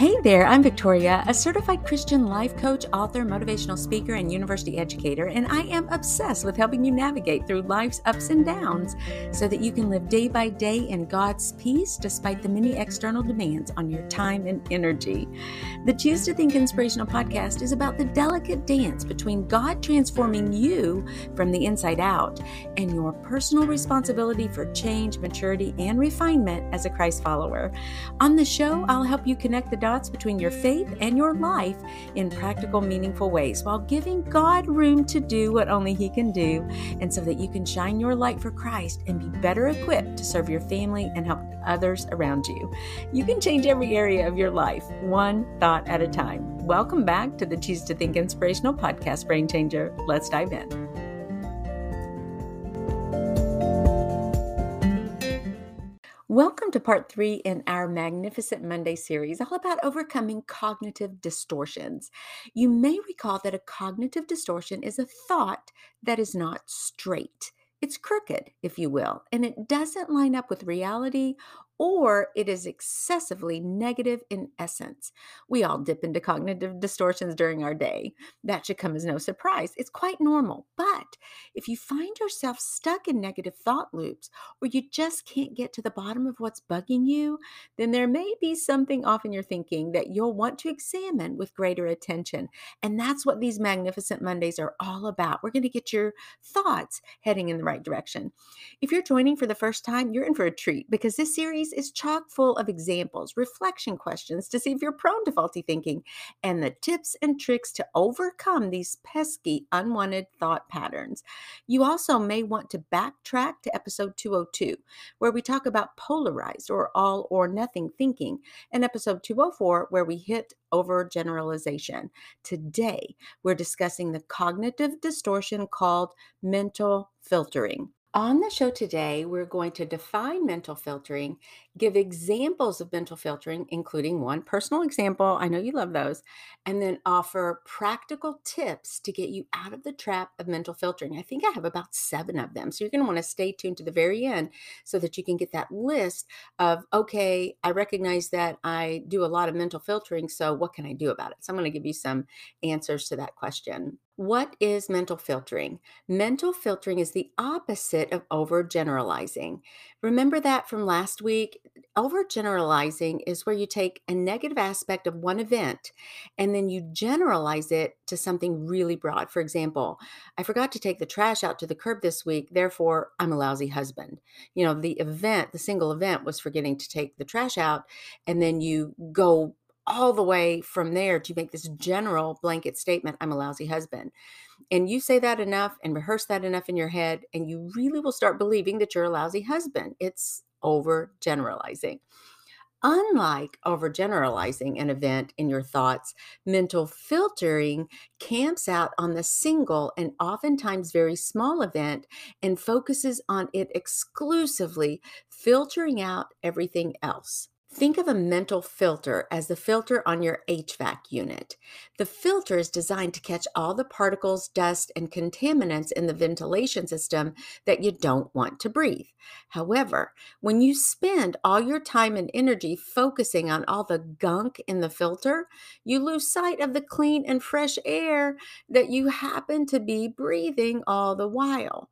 Hey there, I'm Victoria, a certified Christian life coach, author, motivational speaker, and university educator, and I am obsessed with helping you navigate through life's ups and downs so that you can live day by day in God's peace despite the many external demands on your time and energy. The Choose to Think Inspirational podcast is about the delicate dance between God transforming you from the inside out and your personal responsibility for change, maturity, and refinement as a Christ follower. On the show, I'll help you connect the dots between your faith and your life in practical, meaningful ways while giving God room to do what only He can do, and so that you can shine your light for Christ and be better equipped to serve your family and help others around you. You can change every area of your life, one thought at a time. Welcome back to the Choose to Think Inspirational Podcast Brain Changer. Let's dive in. Welcome to part three in our Magnificent Monday series, all about overcoming cognitive distortions. You may recall that a cognitive distortion is a thought that is not straight. It's crooked, if you will, and it doesn't line up with reality or it is excessively negative in essence. We all dip into cognitive distortions during our day. That should come as no surprise. It's quite normal. But if you find yourself stuck in negative thought loops or you just can't get to the bottom of what's bugging you, then there may be something off in your thinking that you'll want to examine with greater attention. And that's what these Magnificent Mondays are all about. We're going to get your thoughts heading in the right direction. If you're joining for the first time, you're in for a treat because this series series is chock full of examples, reflection questions to see if you're prone to faulty thinking, and the tips and tricks to overcome these pesky, unwanted thought patterns. You also may want to backtrack to episode 202, where we talk about polarized or all or nothing thinking, and episode 204, where we hit overgeneralization. Today, we're discussing the cognitive distortion called mental filtering. On the show today, we're going to define mental filtering, give examples of mental filtering, including one personal example. I know you love those, and then offer practical tips to get you out of the trap of mental filtering. I think I have about seven of them. So you're going to want to stay tuned to the very end so that you can get that list of, okay, I recognize that I do a lot of mental filtering. So what can I do about it? So I'm going to give you some answers to that question. What is mental filtering? Mental filtering is the opposite of overgeneralizing. Remember that from last week? Overgeneralizing is where you take a negative aspect of one event and then you generalize it to something really broad. For example, I forgot to take the trash out to the curb this week, therefore I'm a lousy husband. You know, the event, the single event was forgetting to take the trash out, and then you go all the way from there to make this general blanket statement I'm a lousy husband. And you say that enough and rehearse that enough in your head, and you really will start believing that you're a lousy husband. It's over generalizing. Unlike overgeneralizing an event in your thoughts, mental filtering camps out on the single and oftentimes very small event and focuses on it exclusively, filtering out everything else. Think of a mental filter as the filter on your HVAC unit. The filter is designed to catch all the particles, dust, and contaminants in the ventilation system that you don't want to breathe. However, when you spend all your time and energy focusing on all the gunk in the filter, you lose sight of the clean and fresh air that you happen to be breathing all the while.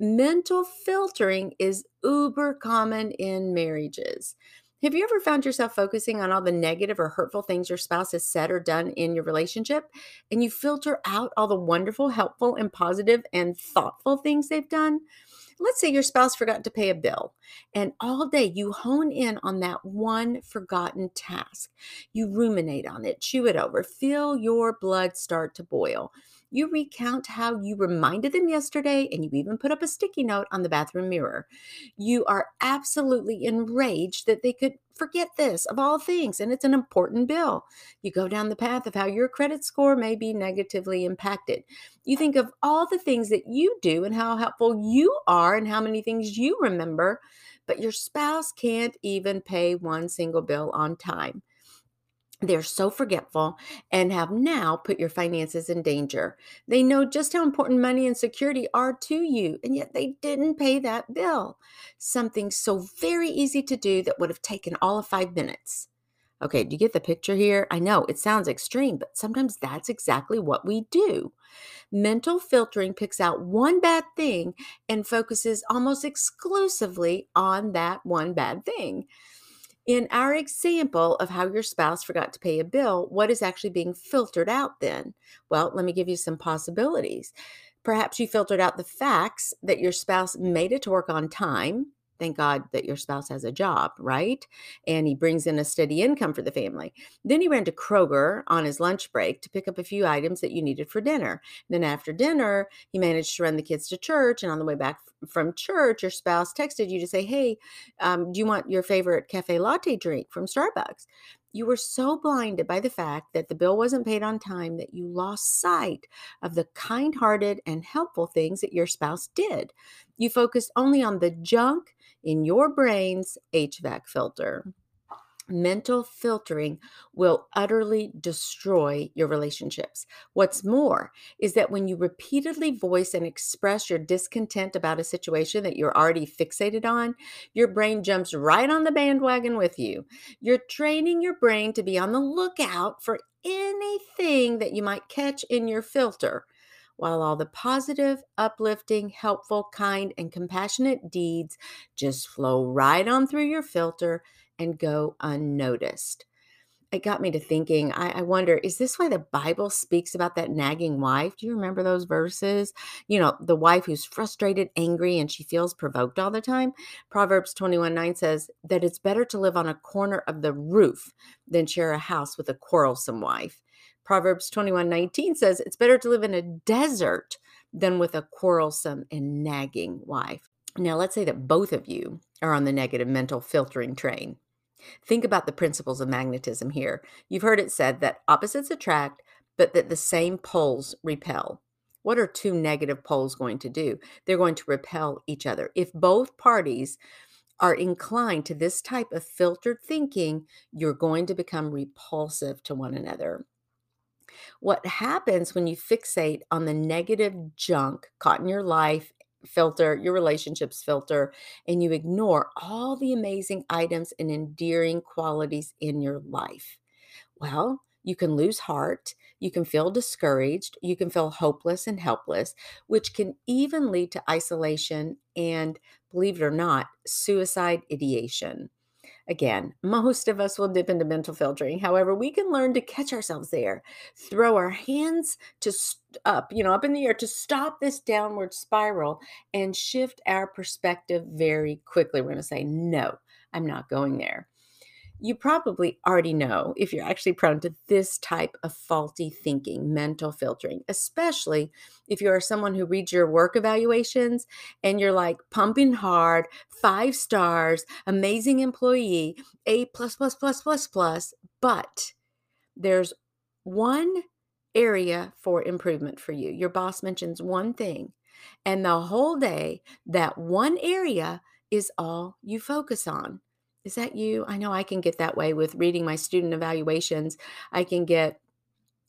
Mental filtering is uber common in marriages. Have you ever found yourself focusing on all the negative or hurtful things your spouse has said or done in your relationship and you filter out all the wonderful, helpful, and positive and thoughtful things they've done? Let's say your spouse forgot to pay a bill, and all day you hone in on that one forgotten task. You ruminate on it, chew it over, feel your blood start to boil. You recount how you reminded them yesterday, and you even put up a sticky note on the bathroom mirror. You are absolutely enraged that they could forget this of all things, and it's an important bill. You go down the path of how your credit score may be negatively impacted. You think of all the things that you do and how helpful you are, and how many things you remember, but your spouse can't even pay one single bill on time. They're so forgetful and have now put your finances in danger. They know just how important money and security are to you, and yet they didn't pay that bill. Something so very easy to do that would have taken all of five minutes. Okay, do you get the picture here? I know it sounds extreme, but sometimes that's exactly what we do. Mental filtering picks out one bad thing and focuses almost exclusively on that one bad thing. In our example of how your spouse forgot to pay a bill, what is actually being filtered out then? Well, let me give you some possibilities. Perhaps you filtered out the facts that your spouse made it to work on time, Thank God that your spouse has a job, right? And he brings in a steady income for the family. Then he ran to Kroger on his lunch break to pick up a few items that you needed for dinner. Then after dinner, he managed to run the kids to church. And on the way back from church, your spouse texted you to say, Hey, um, do you want your favorite cafe latte drink from Starbucks? You were so blinded by the fact that the bill wasn't paid on time that you lost sight of the kind hearted and helpful things that your spouse did. You focused only on the junk in your brain's HVAC filter. Mental filtering will utterly destroy your relationships. What's more is that when you repeatedly voice and express your discontent about a situation that you're already fixated on, your brain jumps right on the bandwagon with you. You're training your brain to be on the lookout for anything that you might catch in your filter while all the positive, uplifting, helpful, kind, and compassionate deeds just flow right on through your filter and go unnoticed. It got me to thinking, I, I, wonder, is this why the Bible speaks about that nagging wife? Do you remember those verses? You know, the wife who's frustrated, angry, and she feels provoked all the time. Proverbs 21 9 says that it's better to live on a corner of the roof than share a house with a quarrelsome wife. Proverbs 21 19 says, It's better to live in a desert than with a quarrelsome and nagging wife. Now, let's say that both of you are on the negative mental filtering train. Think about the principles of magnetism here. You've heard it said that opposites attract, but that the same poles repel. What are two negative poles going to do? They're going to repel each other. If both parties are inclined to this type of filtered thinking, you're going to become repulsive to one another. What happens when you fixate on the negative junk caught in your life filter, your relationships filter, and you ignore all the amazing items and endearing qualities in your life? Well, you can lose heart, you can feel discouraged, you can feel hopeless and helpless, which can even lead to isolation and, believe it or not, suicide ideation. Again, most of us will dip into mental filtering. However, we can learn to catch ourselves there, throw our hands to up, you know, up in the air to stop this downward spiral and shift our perspective very quickly. We're going to say, no, I'm not going there you probably already know if you're actually prone to this type of faulty thinking, mental filtering, especially if you are someone who reads your work evaluations and you're like pumping hard, five stars, amazing employee, A plus plus plus plus plus, but there's one area for improvement for you. Your boss mentions one thing, and the whole day, that one area is all you focus on. Is that you? I know I can get that way with reading my student evaluations. I can get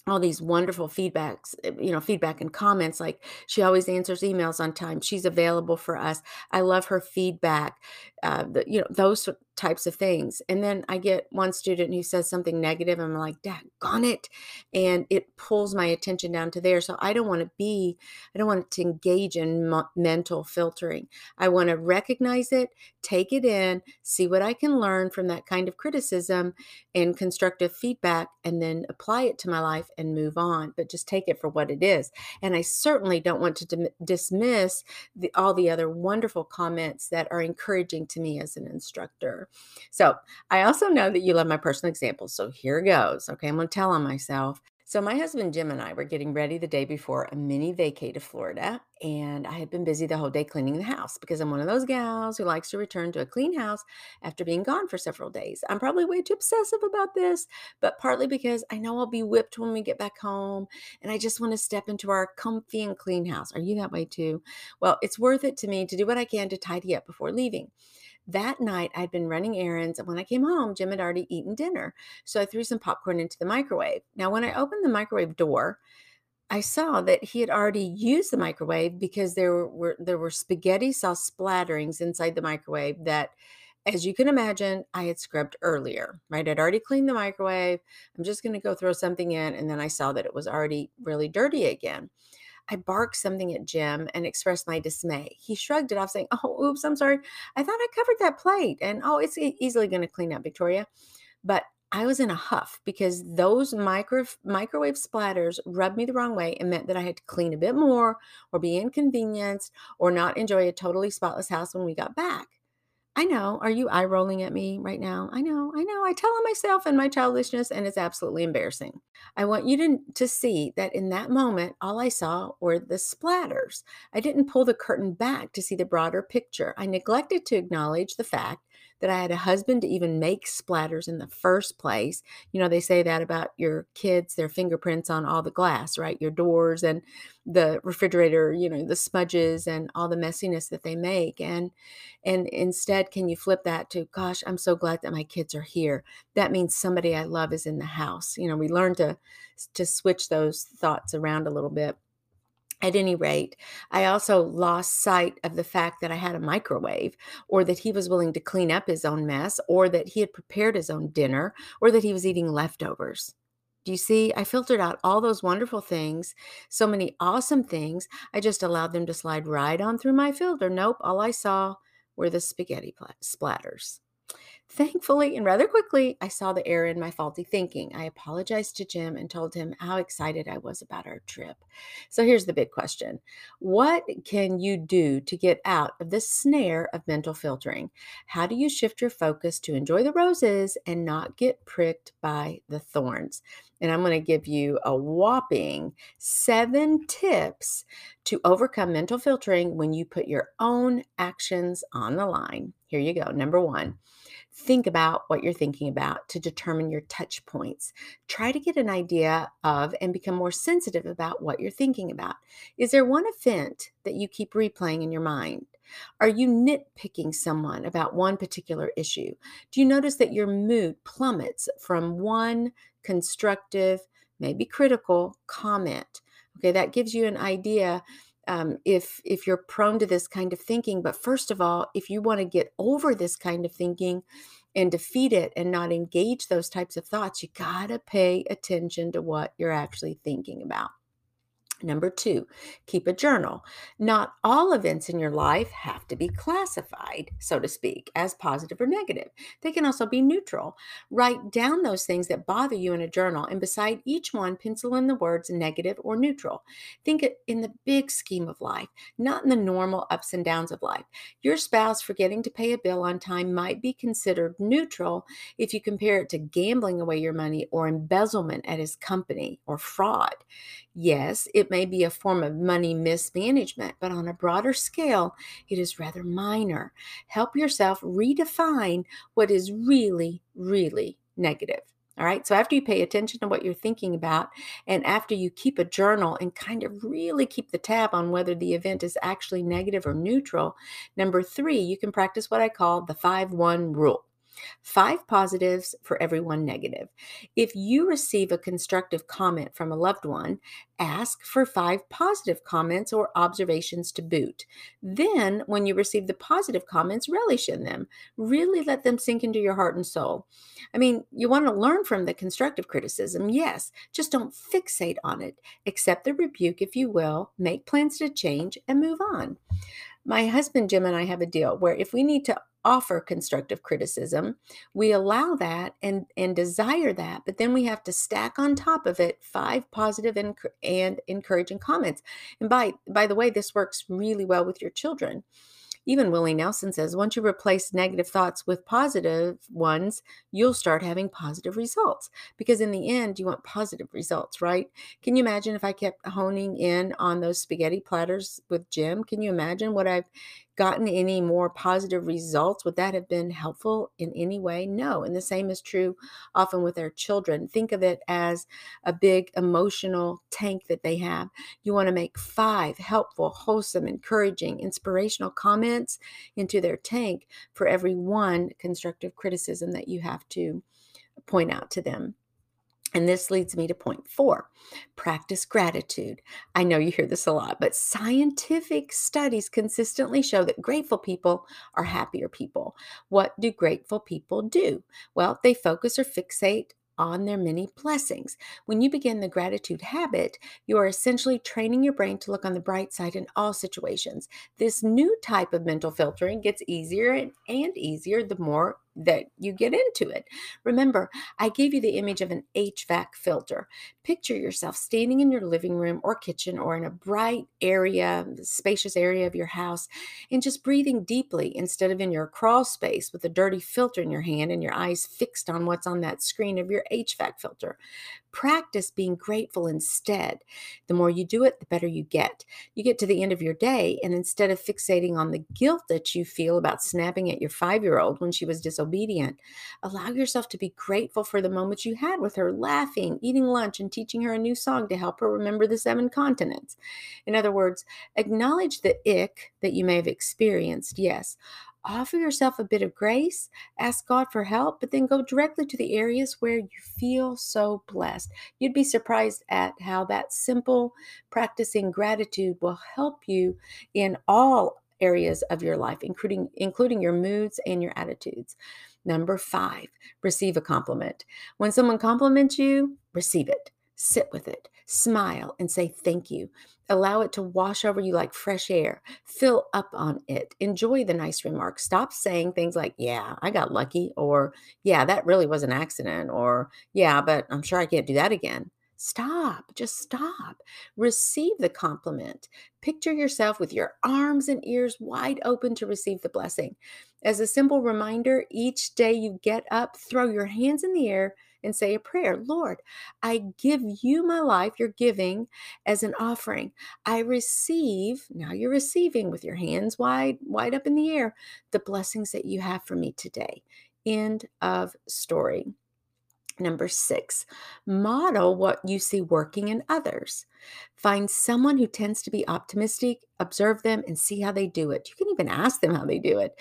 all these wonderful feedbacks eh, you know feedback and comments like she always answers emails on time she's available for us i love her feedback uh, the, you know those types of things and then i get one student who says something negative i'm like gone it and it pulls my attention down to there so i don't want to be i don't want to engage in mental filtering i want to recognize it take it in see what i can learn from that kind of criticism and constructive feedback and then apply it to my life and move on, but just take it for what it is. And I certainly don't want to dim- dismiss the, all the other wonderful comments that are encouraging to me as an instructor. So I also know that you love my personal examples. So here goes. Okay, I'm going to tell on myself. So, my husband Jim and I were getting ready the day before a mini vacay to Florida, and I had been busy the whole day cleaning the house because I'm one of those gals who likes to return to a clean house after being gone for several days. I'm probably way too obsessive about this, but partly because I know I'll be whipped when we get back home, and I just want to step into our comfy and clean house. Are you that way too? Well, it's worth it to me to do what I can to tidy up before leaving. That night, I'd been running errands, and when I came home, Jim had already eaten dinner. So I threw some popcorn into the microwave. Now, when I opened the microwave door, I saw that he had already used the microwave because there were there were spaghetti sauce splatterings inside the microwave that as you can imagine, I had scrubbed earlier, right? I'd already cleaned the microwave. I'm just going to go throw something in. And then I saw that it was already really dirty again. I barked something at Jim and expressed my dismay. He shrugged it off, saying, Oh, oops, I'm sorry. I thought I covered that plate. And oh, it's easily going to clean up, Victoria. But I was in a huff because those micro, microwave splatters rubbed me the wrong way and meant that I had to clean a bit more or be inconvenienced or not enjoy a totally spotless house when we got back. I know. Are you eye rolling at me right now? I know. I know. I tell on myself and my childishness, and it's absolutely embarrassing. I want you to, to see that in that moment, all I saw were the splatters. I didn't pull the curtain back to see the broader picture. I neglected to acknowledge the fact that I had a husband to even make splatters in the first place. You know, they say that about your kids, their fingerprints on all the glass, right? Your doors and the refrigerator, you know, the smudges and all the messiness that they make. And and instead, can you flip that to, gosh, I'm so glad that my kids are here. That means somebody I love is in the house. You know, we learn to to switch those thoughts around a little bit. At any rate, I also lost sight of the fact that I had a microwave, or that he was willing to clean up his own mess, or that he had prepared his own dinner, or that he was eating leftovers. Do you see? I filtered out all those wonderful things, so many awesome things. I just allowed them to slide right on through my filter. Nope, all I saw were the spaghetti splatters. Thankfully, and rather quickly, I saw the error in my faulty thinking. I apologized to Jim and told him how excited I was about our trip. So here's the big question What can you do to get out of the snare of mental filtering? How do you shift your focus to enjoy the roses and not get pricked by the thorns? And I'm going to give you a whopping seven tips to overcome mental filtering when you put your own actions on the line. Here you go. Number one think about what you're thinking about to determine your touch points. Try to get an idea of and become more sensitive about what you're thinking about. Is there one event that you keep replaying in your mind? Are you nitpicking someone about one particular issue? Do you notice that your mood plummets from one constructive, maybe critical comment? Okay, that gives you an idea um, if if you're prone to this kind of thinking but first of all if you want to get over this kind of thinking and defeat it and not engage those types of thoughts you got to pay attention to what you're actually thinking about Number two, keep a journal. Not all events in your life have to be classified, so to speak, as positive or negative. They can also be neutral. Write down those things that bother you in a journal, and beside each one, pencil in the words negative or neutral. Think in the big scheme of life, not in the normal ups and downs of life. Your spouse forgetting to pay a bill on time might be considered neutral if you compare it to gambling away your money or embezzlement at his company or fraud. Yes, it may be a form of money mismanagement, but on a broader scale, it is rather minor. Help yourself redefine what is really, really negative. All right. So after you pay attention to what you're thinking about, and after you keep a journal and kind of really keep the tab on whether the event is actually negative or neutral, number three, you can practice what I call the 5 1 rule. Five positives for every one negative. If you receive a constructive comment from a loved one, ask for five positive comments or observations to boot. Then, when you receive the positive comments, relish in them. Really let them sink into your heart and soul. I mean, you want to learn from the constructive criticism, yes, just don't fixate on it. Accept the rebuke, if you will, make plans to change, and move on. My husband Jim and I have a deal where if we need to offer constructive criticism we allow that and and desire that but then we have to stack on top of it five positive and, and encouraging comments. And by by the way this works really well with your children even Willie Nelson says once you replace negative thoughts with positive ones, you'll start having positive results. Because in the end, you want positive results, right? Can you imagine if I kept honing in on those spaghetti platters with Jim? Can you imagine what I've gotten any more positive results? Would that have been helpful in any way? No. And the same is true often with our children. Think of it as a big emotional tank that they have. You want to make five helpful, wholesome, encouraging, inspirational comments into their tank for every one constructive criticism that you have to point out to them. And this leads me to point four practice gratitude. I know you hear this a lot, but scientific studies consistently show that grateful people are happier people. What do grateful people do? Well, they focus or fixate on their many blessings. When you begin the gratitude habit, you are essentially training your brain to look on the bright side in all situations. This new type of mental filtering gets easier and, easier the more that you get into it. Remember, I gave you the image of an HVAC filter. Picture yourself standing in your living room or kitchen or in a bright area, spacious area of your house, and just breathing deeply instead of in your crawl space with a dirty filter in your hand and your eyes fixed on what's on that screen of your HVAC filter. Practice being grateful instead. The more you do it, the better you get. You get to the end of your day, and instead of fixating on the guilt that you feel about snapping at your five year old when she was disobedient, allow yourself to be grateful for the moments you had with her, laughing, eating lunch, and teaching her a new song to help her remember the seven continents. In other words, acknowledge the ick that you may have experienced, yes offer yourself a bit of grace, ask God for help, but then go directly to the areas where you feel so blessed. You'd be surprised at how that simple practicing gratitude will help you in all areas of your life, including including your moods and your attitudes. Number 5, receive a compliment. When someone compliments you, receive it. Sit with it, smile, and say thank you. Allow it to wash over you like fresh air. Fill up on it. Enjoy the nice remark. Stop saying things like, yeah, I got lucky, or yeah, that really was an accident, or yeah, but I'm sure I can't do that again. Stop, just stop. Receive the compliment. Picture yourself with your arms and ears wide open to receive the blessing. As a simple reminder, each day you get up, throw your hands in the air and say a prayer Lord, I give you my life, you're giving as an offering. I receive, now you're receiving with your hands wide, wide up in the air, the blessings that you have for me today. End of story. Number six, model what you see working in others. Find someone who tends to be optimistic, observe them, and see how they do it. You can even ask them how they do it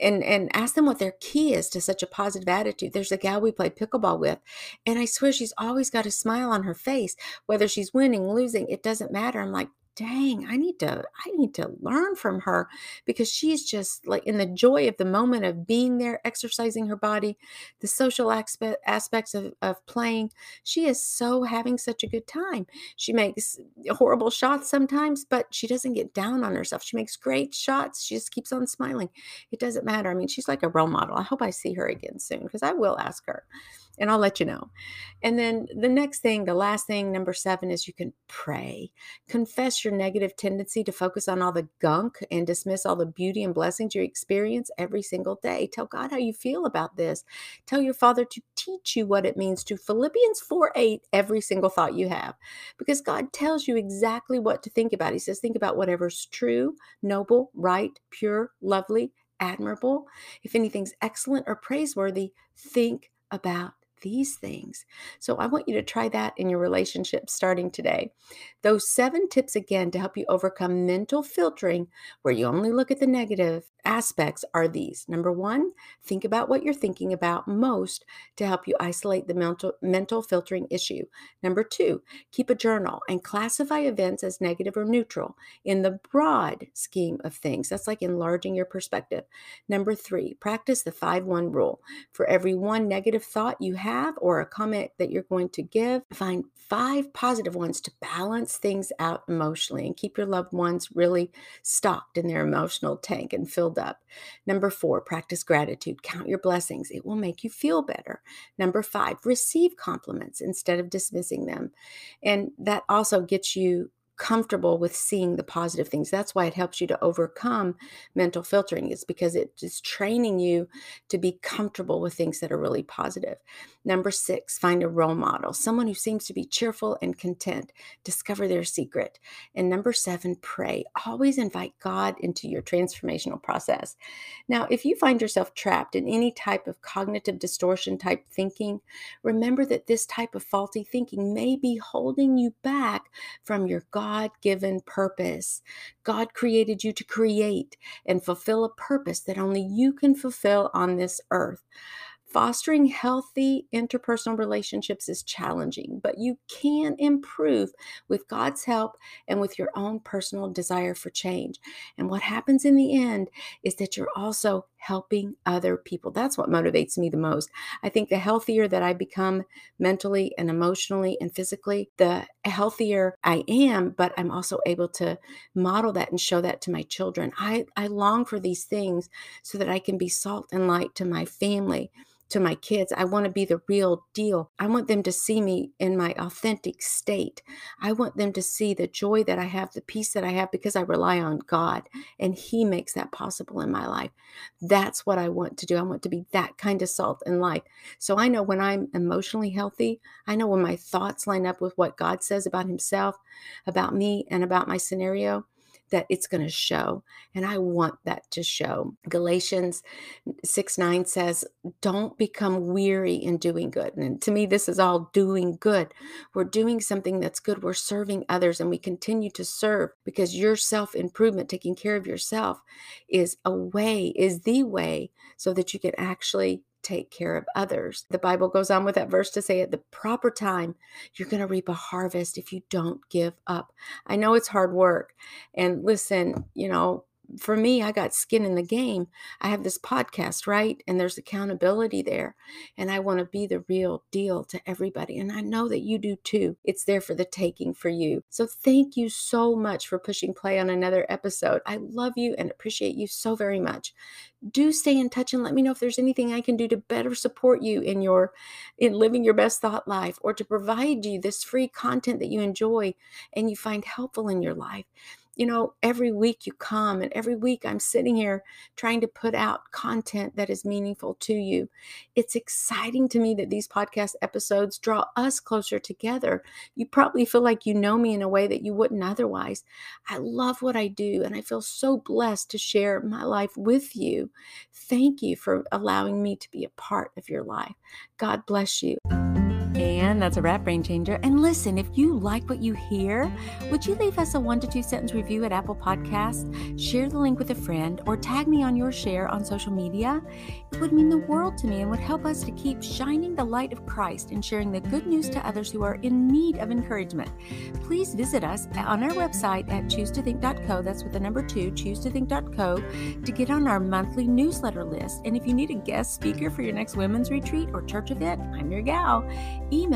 and and ask them what their key is to such a positive attitude. There's a gal we played pickleball with, and I swear she's always got a smile on her face, whether she's winning, losing, it doesn't matter. I'm like, dang, I need to I need to learn from her because she's just like in the joy of the moment of being there, exercising her body, the social aspect, aspects of, of playing. She is so having such a good time. She makes horrible shots sometimes, but she doesn't get down on herself. She makes great shots. She just keeps on smiling. It doesn't matter. I mean, she's like a role model. I hope I see her again soon because I will ask her and I'll let you know. And then the next thing, the last thing, number seven, is you can pray. Confess your negative tendency to focus on all the gunk and dismiss all the beauty and blessings you experience every single day. Tell God how you feel about this. Tell your Father to teach you what it means to Philippians 4 8, every single thought you have. Because God tells you exactly what to think about. He says, think about whatever's true, noble, right, pure, lovely, admirable. If anything's excellent or praiseworthy, think about these things. So I want you to try that in your relationship starting today. Those seven tips again to help you overcome mental filtering where you only look at the negative aspects are these. Number 1, think about what you're thinking about most to help you isolate the mental mental filtering issue. Number 2, keep a journal and classify events as negative or neutral in the broad scheme of things. That's like enlarging your perspective. Number 3, practice the 5-1 rule. For every one negative thought you have or a comment that you're going to give, find five positive ones to balance things out emotionally and keep your loved ones really stocked in their emotional tank and filled up. Number four, practice gratitude. Count your blessings. It will make you feel better. Number five, receive compliments instead of dismissing them. And that also gets you comfortable with seeing the positive things. That's why it helps you to overcome mental filtering, is because it is training you to be comfortable with things that are really positive. Number six, find a role model, someone who seems to be cheerful and content. Discover their secret. And number seven, pray. Always invite God into your transformational process. Now, if you find yourself trapped in any type of cognitive distortion type thinking, remember that this type of faulty thinking may be holding you back from your God given purpose. God created you to create and fulfill a purpose that only you can fulfill on this earth. Fostering healthy interpersonal relationships is challenging, but you can improve with God's help and with your own personal desire for change. And what happens in the end is that you're also helping other people. That's what motivates me the most. I think the healthier that I become mentally and emotionally and physically, the healthier I am, but I'm also able to model that and show that to my children. I, I long for these things so that I can be salt and light to my family to my kids. I want to be the real deal. I want them to see me in my authentic state. I want them to see the joy that I have, the peace that I have because I rely on God and He makes that possible in my life. That's what I want to do. I want to be that kind of salt in life. So I know when I'm emotionally healthy, I know when my thoughts line up with what God says about Himself, about me, and about my scenario that it's going to show. And I want that to show. Galatians 6 9 says, Don't become weary in doing good. And to me, this is all doing good. We're doing something that's good. We're serving others and we continue to serve because your self improvement, taking care of yourself, is a way, is the way so that you can actually take care of others. The Bible goes on with that verse to say at the proper time, you're going to reap a harvest if you don't give up. I know it's hard work. And listen, you know, for me, I got skin in the game. I have this podcast, right? And there's accountability there. And I want to be the real deal to everybody. And I know that you do too. It's there for the taking for you. So thank you so much for pushing play on another episode. I love you and appreciate you so very much. Do stay in touch and let me know if there's anything I can do to better support you in your in living your best thought life or to provide you this free content that you enjoy and you find helpful in your life you know, every week you come and every week I'm sitting here trying to put out content that is meaningful to you. It's exciting to me that these podcast episodes draw us closer together. You probably feel like you know me in a way that you wouldn't otherwise. I love what I do and I feel so blessed to share my life with you. Thank you for allowing me to be a part of your life. God bless you. And that's a wrap, Brain Changer. And listen, if you like what you hear, would you leave us a one to two sentence review at Apple Podcasts? Share the link with a friend or tag me on your share on social media. It would mean the world to me and would help us to keep shining the light of Christ and sharing the good news to others who are in need of encouragement. Please visit us on our website at choose2think.co. That's with the number two, choose2think.co, to get on our monthly newsletter list. And if you need a guest speaker for your next women's retreat or church event, I'm your gal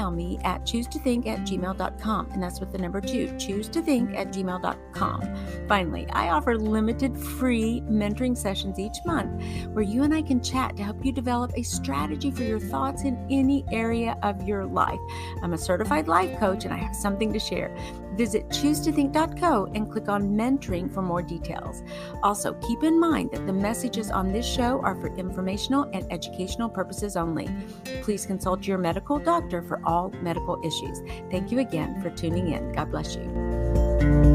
email me at choose to think at gmail.com. And that's with the number two, choose to think at gmail.com. Finally, I offer limited free mentoring sessions each month where you and I can chat to help you develop a strategy for your thoughts in any area of your life. I'm a certified life coach and I have something to share. Visit choose2think.co and click on mentoring for more details. Also, keep in mind that the messages on this show are for informational and educational purposes only. Please consult your medical doctor for all medical issues. Thank you again for tuning in. God bless you.